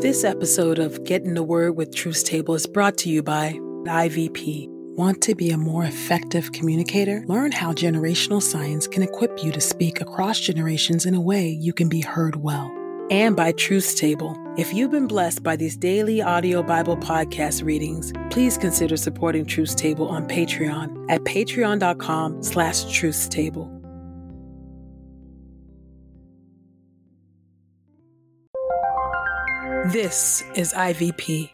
This episode of Get in the Word with Truth's Table is brought to you by IVP. Want to be a more effective communicator? Learn how generational science can equip you to speak across generations in a way you can be heard well. And by Truth's Table. If you've been blessed by these daily audio Bible podcast readings, please consider supporting Truth's Table on Patreon at patreon.com slash truthstable. This is IVP.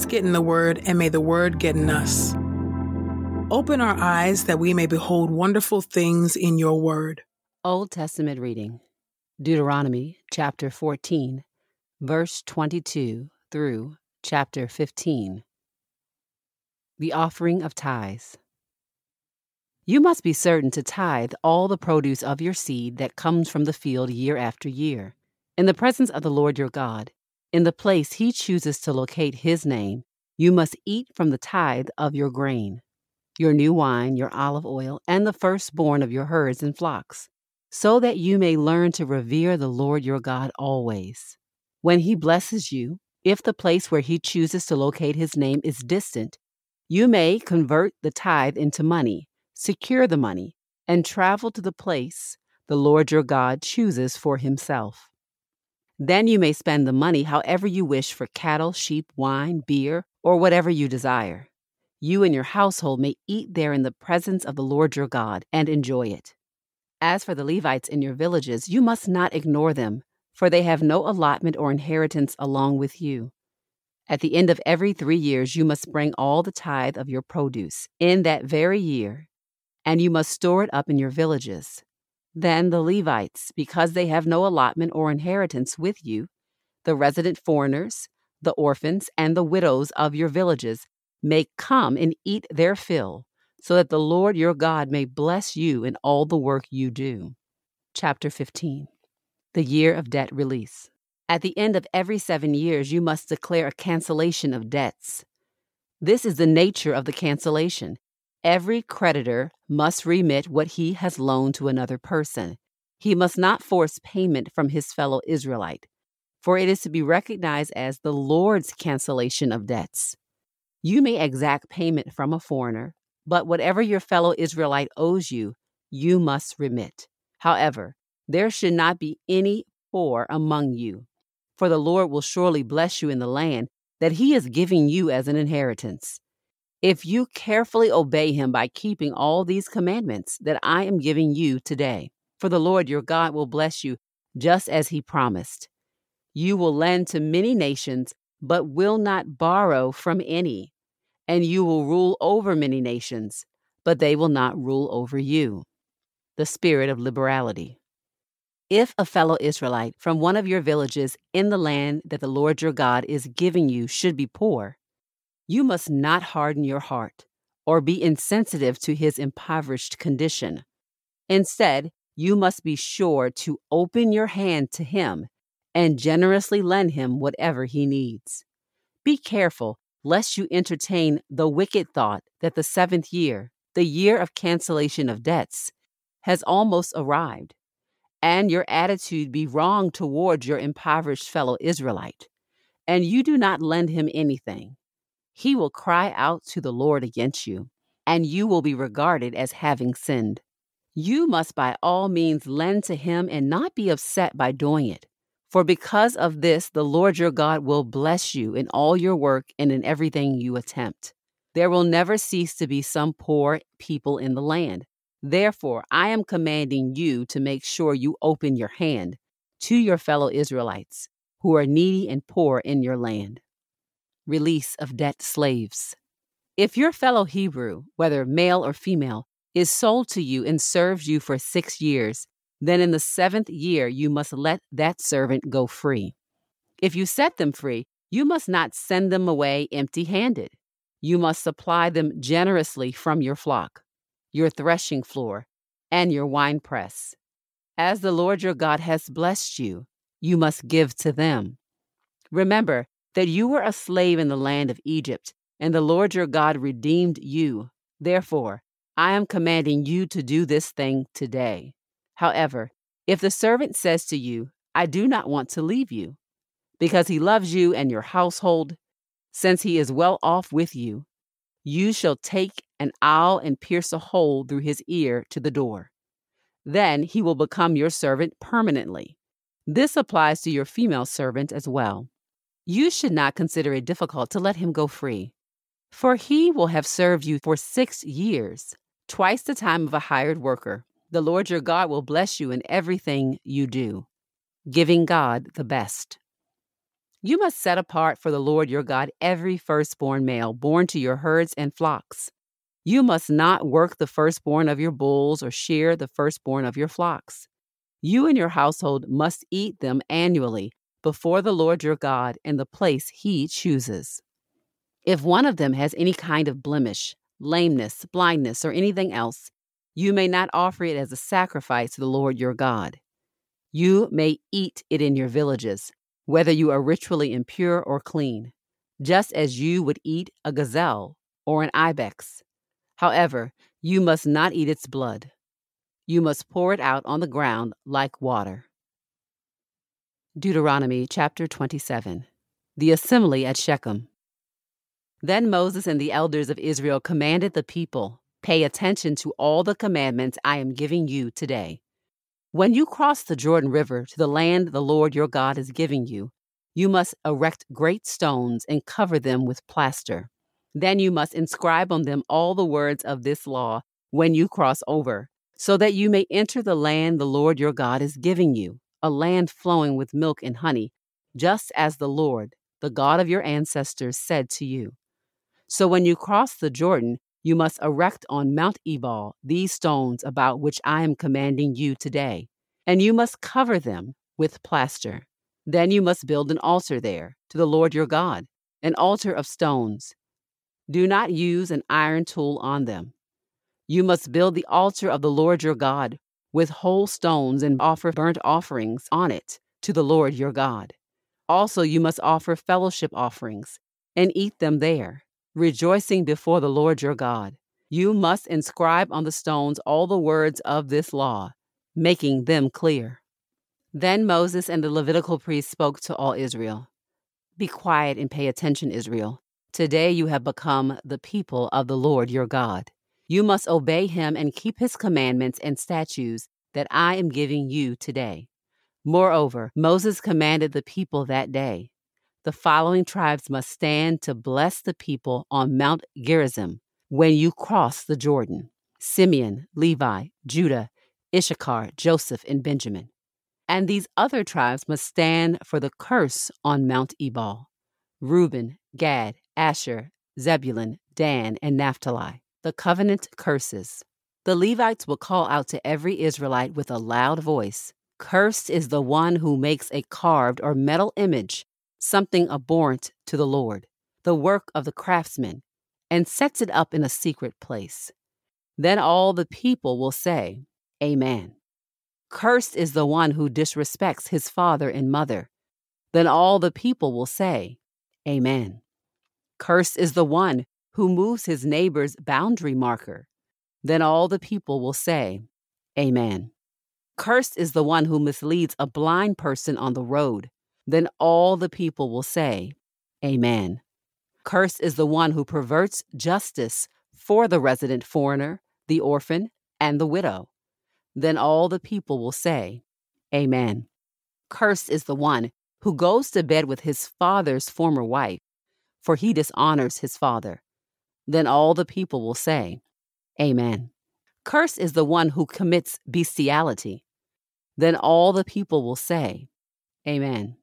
Let's get in the Word, and may the Word get in us. Open our eyes that we may behold wonderful things in your Word. Old Testament reading Deuteronomy chapter 14, verse 22 through chapter 15. The offering of tithes. You must be certain to tithe all the produce of your seed that comes from the field year after year, in the presence of the Lord your God. In the place he chooses to locate his name, you must eat from the tithe of your grain, your new wine, your olive oil, and the firstborn of your herds and flocks so that you may learn to revere the Lord your God always. When he blesses you, if the place where he chooses to locate his name is distant, you may convert the tithe into money, secure the money, and travel to the place the Lord your God chooses for himself. Then you may spend the money however you wish for cattle, sheep, wine, beer, or whatever you desire. You and your household may eat there in the presence of the Lord your God and enjoy it. As for the Levites in your villages, you must not ignore them, for they have no allotment or inheritance along with you. At the end of every three years, you must bring all the tithe of your produce in that very year, and you must store it up in your villages. Then the Levites, because they have no allotment or inheritance with you, the resident foreigners, the orphans, and the widows of your villages may come and eat their fill so that the Lord your God may bless you in all the work you do. Chapter 15 The Year of Debt Release. At the end of every seven years, you must declare a cancellation of debts. This is the nature of the cancellation. Every creditor must remit what he has loaned to another person. He must not force payment from his fellow Israelite, for it is to be recognized as the Lord's cancellation of debts. You may exact payment from a foreigner, but whatever your fellow Israelite owes you, you must remit. However, there should not be any poor among you, for the Lord will surely bless you in the land that he is giving you as an inheritance. If you carefully obey him by keeping all these commandments that I am giving you today, for the Lord your God will bless you just as he promised. You will lend to many nations, but will not borrow from any and you will rule over many nations, but they will not rule over you. The spirit of liberality. If a fellow Israelite from one of your villages in the land that the Lord your God is giving you should be poor, you must not harden your heart or be insensitive to his impoverished condition. Instead, you must be sure to open your hand to him and generously lend him whatever he needs. Be careful lest you entertain the wicked thought that the seventh year, the year of cancellation of debts, has almost arrived, and your attitude be wrong toward your impoverished fellow Israelite, and you do not lend him anything. He will cry out to the Lord against you, and you will be regarded as having sinned. You must by all means lend to him and not be upset by doing it. For because of this, the Lord your God will bless you in all your work and in everything you attempt. There will never cease to be some poor people in the land. Therefore, I am commanding you to make sure you open your hand to your fellow Israelites who are needy and poor in your land. Release of debt slaves. If your fellow Hebrew, whether male or female, is sold to you and serves you for six years, then in the seventh year you must let that servant go free. If you set them free, you must not send them away empty handed. You must supply them generously from your flock, your threshing floor, and your winepress. As the Lord your God has blessed you, you must give to them. Remember that you were a slave in the land of Egypt, and the Lord your God redeemed you. Therefore, I am commanding you to do this thing today. However, if the servant says to you, I do not want to leave you, because he loves you and your household, since he is well off with you, you shall take an awl and pierce a hole through his ear to the door. Then he will become your servant permanently. This applies to your female servant as well. You should not consider it difficult to let him go free, for he will have served you for six years, twice the time of a hired worker. The Lord your God will bless you in everything you do, giving God the best. You must set apart for the Lord your God every firstborn male born to your herds and flocks. You must not work the firstborn of your bulls or shear the firstborn of your flocks. You and your household must eat them annually before the Lord your God in the place he chooses. If one of them has any kind of blemish, lameness, blindness, or anything else, you may not offer it as a sacrifice to the Lord your God. You may eat it in your villages, whether you are ritually impure or clean, just as you would eat a gazelle or an ibex. However, you must not eat its blood. You must pour it out on the ground like water. Deuteronomy chapter 27 The assembly at Shechem. Then Moses and the elders of Israel commanded the people Pay attention to all the commandments I am giving you today. When you cross the Jordan River to the land the Lord your God is giving you, you must erect great stones and cover them with plaster. Then you must inscribe on them all the words of this law when you cross over, so that you may enter the land the Lord your God is giving you, a land flowing with milk and honey, just as the Lord, the God of your ancestors, said to you. So when you cross the Jordan, you must erect on Mount Ebal these stones about which I am commanding you today, and you must cover them with plaster. Then you must build an altar there to the Lord your God, an altar of stones. Do not use an iron tool on them. You must build the altar of the Lord your God with whole stones and offer burnt offerings on it to the Lord your God. Also, you must offer fellowship offerings and eat them there rejoicing before the Lord your God. You must inscribe on the stones all the words of this law, making them clear. Then Moses and the Levitical priests spoke to all Israel Be quiet and pay attention, Israel. Today you have become the people of the Lord your God. You must obey him and keep his commandments and statutes that I am giving you today. Moreover, Moses commanded the people that day the following tribes must stand to bless the people on Mount Gerizim when you cross the Jordan Simeon, Levi, Judah, Issachar, Joseph, and Benjamin. And these other tribes must stand for the curse on Mount Ebal Reuben, Gad, Asher, Zebulun, Dan, and Naphtali, the covenant curses. The Levites will call out to every Israelite with a loud voice Cursed is the one who makes a carved or metal image something abhorrent to the Lord, the work of the craftsman, and sets it up in a secret place. Then all the people will say, Amen. Cursed is the one who disrespects his father and mother. Then all the people will say, Amen. Cursed is the one who moves his neighbor's boundary marker. Then all the people will say, Amen. Cursed is the one who misleads a blind person on the road. Then all the people will say, Amen. Cursed is the one who perverts justice for the resident foreigner, the orphan, and the widow. Then all the people will say, Amen. Cursed is the one who goes to bed with his father's former wife, for he dishonors his father. Then all the people will say, Amen. Curse is the one who commits bestiality. Then all the people will say, Amen.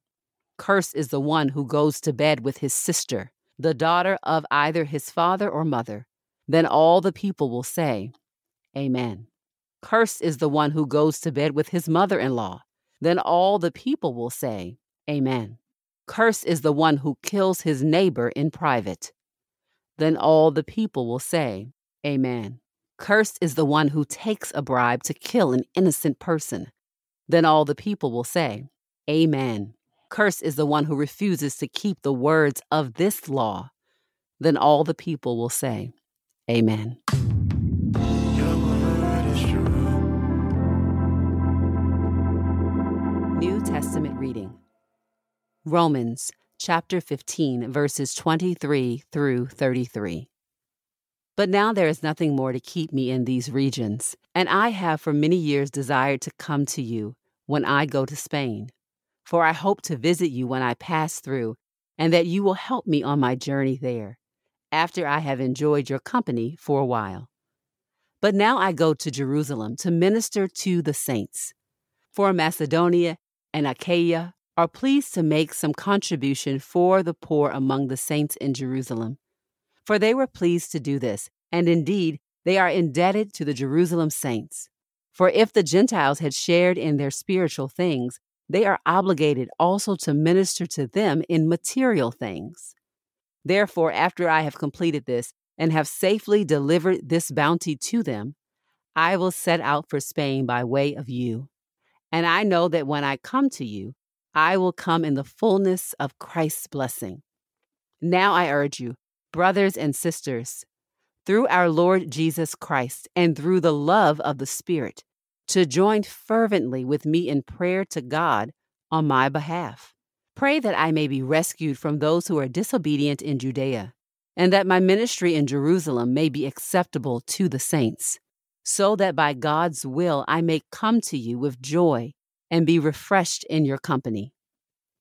Curse is the one who goes to bed with his sister, the daughter of either his father or mother. Then all the people will say, Amen. Curse is the one who goes to bed with his mother in law. Then all the people will say, Amen. Curse is the one who kills his neighbor in private. Then all the people will say, Amen. Cursed is the one who takes a bribe to kill an innocent person. Then all the people will say, Amen. Cursed is the one who refuses to keep the words of this law. Then all the people will say, Amen. New Testament reading Romans chapter 15, verses 23 through 33. But now there is nothing more to keep me in these regions, and I have for many years desired to come to you when I go to Spain for I hope to visit you when I pass through, and that you will help me on my journey there, after I have enjoyed your company for a while. But now I go to Jerusalem to minister to the saints. For Macedonia and Achaia are pleased to make some contribution for the poor among the saints in Jerusalem. For they were pleased to do this, and indeed they are indebted to the Jerusalem saints. For if the Gentiles had shared in their spiritual things, they are obligated also to minister to them in material things. Therefore, after I have completed this and have safely delivered this bounty to them, I will set out for Spain by way of you. And I know that when I come to you, I will come in the fullness of Christ's blessing. Now I urge you, brothers and sisters, through our Lord Jesus Christ and through the love of the Spirit, to join fervently with me in prayer to God on my behalf. Pray that I may be rescued from those who are disobedient in Judea, and that my ministry in Jerusalem may be acceptable to the saints, so that by God's will I may come to you with joy and be refreshed in your company.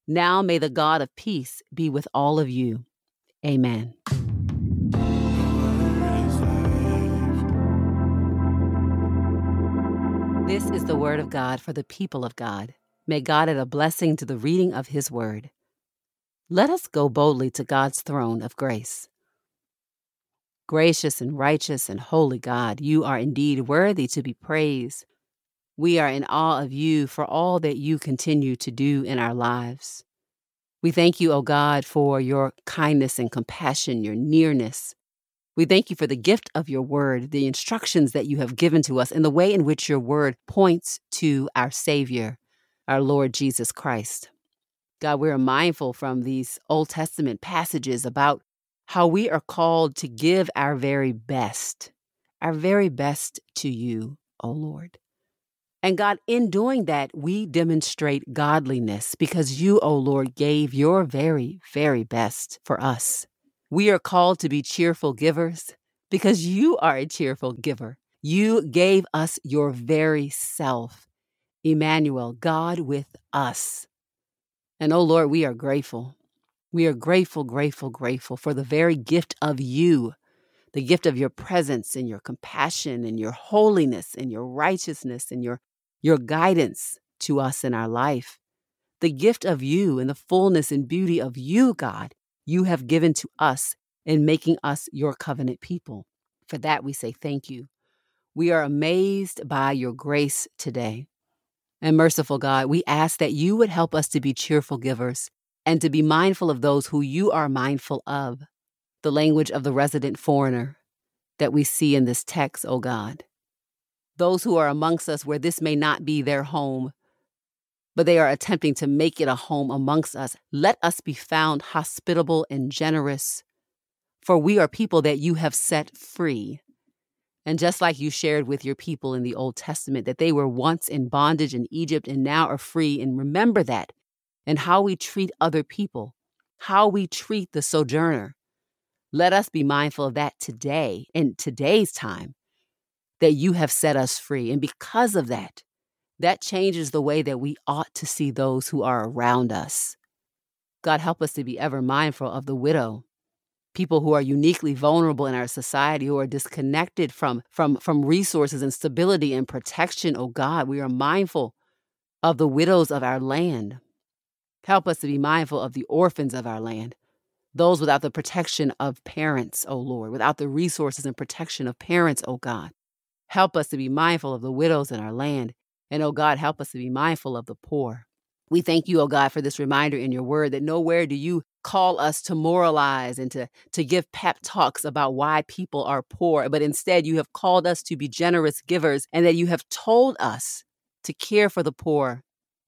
Now may the God of peace be with all of you. Amen. This is the word of God for the people of God. May God add a blessing to the reading of his word. Let us go boldly to God's throne of grace. Gracious and righteous and holy God, you are indeed worthy to be praised. We are in awe of you for all that you continue to do in our lives. We thank you, O God, for your kindness and compassion, your nearness, we thank you for the gift of your word, the instructions that you have given to us, and the way in which your word points to our Savior, our Lord Jesus Christ. God, we're mindful from these Old Testament passages about how we are called to give our very best, our very best to you, O Lord. And God, in doing that, we demonstrate godliness because you, O Lord, gave your very, very best for us. We are called to be cheerful givers because you are a cheerful giver. You gave us your very self, Emmanuel, God with us. And oh Lord, we are grateful. We are grateful, grateful, grateful for the very gift of you, the gift of your presence and your compassion and your holiness and your righteousness and your, your guidance to us in our life. The gift of you and the fullness and beauty of you, God, you have given to us in making us your covenant people. For that, we say thank you. We are amazed by your grace today. And merciful God, we ask that you would help us to be cheerful givers and to be mindful of those who you are mindful of. The language of the resident foreigner that we see in this text, O God. Those who are amongst us where this may not be their home, but they are attempting to make it a home amongst us. Let us be found hospitable and generous, for we are people that you have set free. And just like you shared with your people in the Old Testament, that they were once in bondage in Egypt and now are free, and remember that, and how we treat other people, how we treat the sojourner, Let us be mindful of that today, in today's time, that you have set us free. And because of that, that changes the way that we ought to see those who are around us. God, help us to be ever mindful of the widow, people who are uniquely vulnerable in our society, who are disconnected from, from, from resources and stability and protection. Oh God, we are mindful of the widows of our land. Help us to be mindful of the orphans of our land, those without the protection of parents, O Lord, without the resources and protection of parents, O God. Help us to be mindful of the widows in our land. And O God, help us to be mindful of the poor. We thank you, O God, for this reminder in your word that nowhere do you call us to moralize and to, to give pep talks about why people are poor, but instead you have called us to be generous givers and that you have told us to care for the poor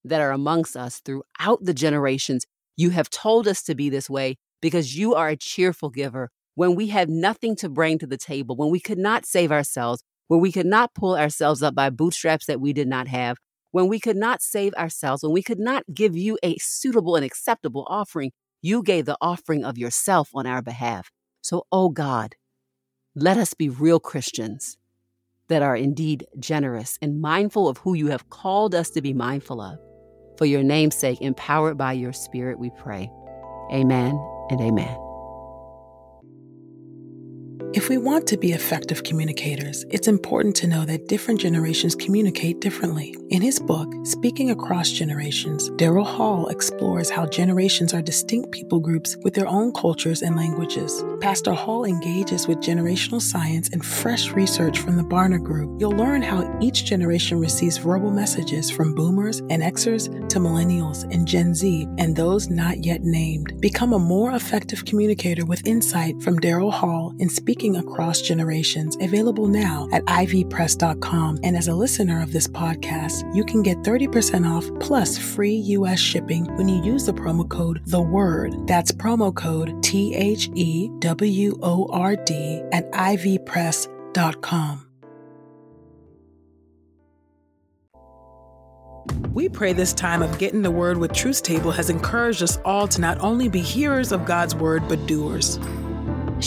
that are amongst us throughout the generations. You have told us to be this way because you are a cheerful giver. When we had nothing to bring to the table, when we could not save ourselves, when we could not pull ourselves up by bootstraps that we did not have, when we could not save ourselves, when we could not give you a suitable and acceptable offering, you gave the offering of yourself on our behalf. So, oh God, let us be real Christians that are indeed generous and mindful of who you have called us to be mindful of. For your name's sake, empowered by your Spirit, we pray. Amen and amen. If we want to be effective communicators, it's important to know that different generations communicate differently. In his book, Speaking Across Generations, Daryl Hall explores how generations are distinct people groups with their own cultures and languages. Pastor Hall engages with generational science and fresh research from the Barna Group. You'll learn how each generation receives verbal messages from boomers and Xers to millennials and Gen Z and those not yet named. Become a more effective communicator with insight from Daryl Hall in Speaking Speaking Across Generations, available now at ivpress.com. And as a listener of this podcast, you can get 30% off plus free U.S. shipping when you use the promo code The Word. That's promo code T H E W O R D at ivpress.com. We pray this time of getting the word with Truth's Table has encouraged us all to not only be hearers of God's word, but doers.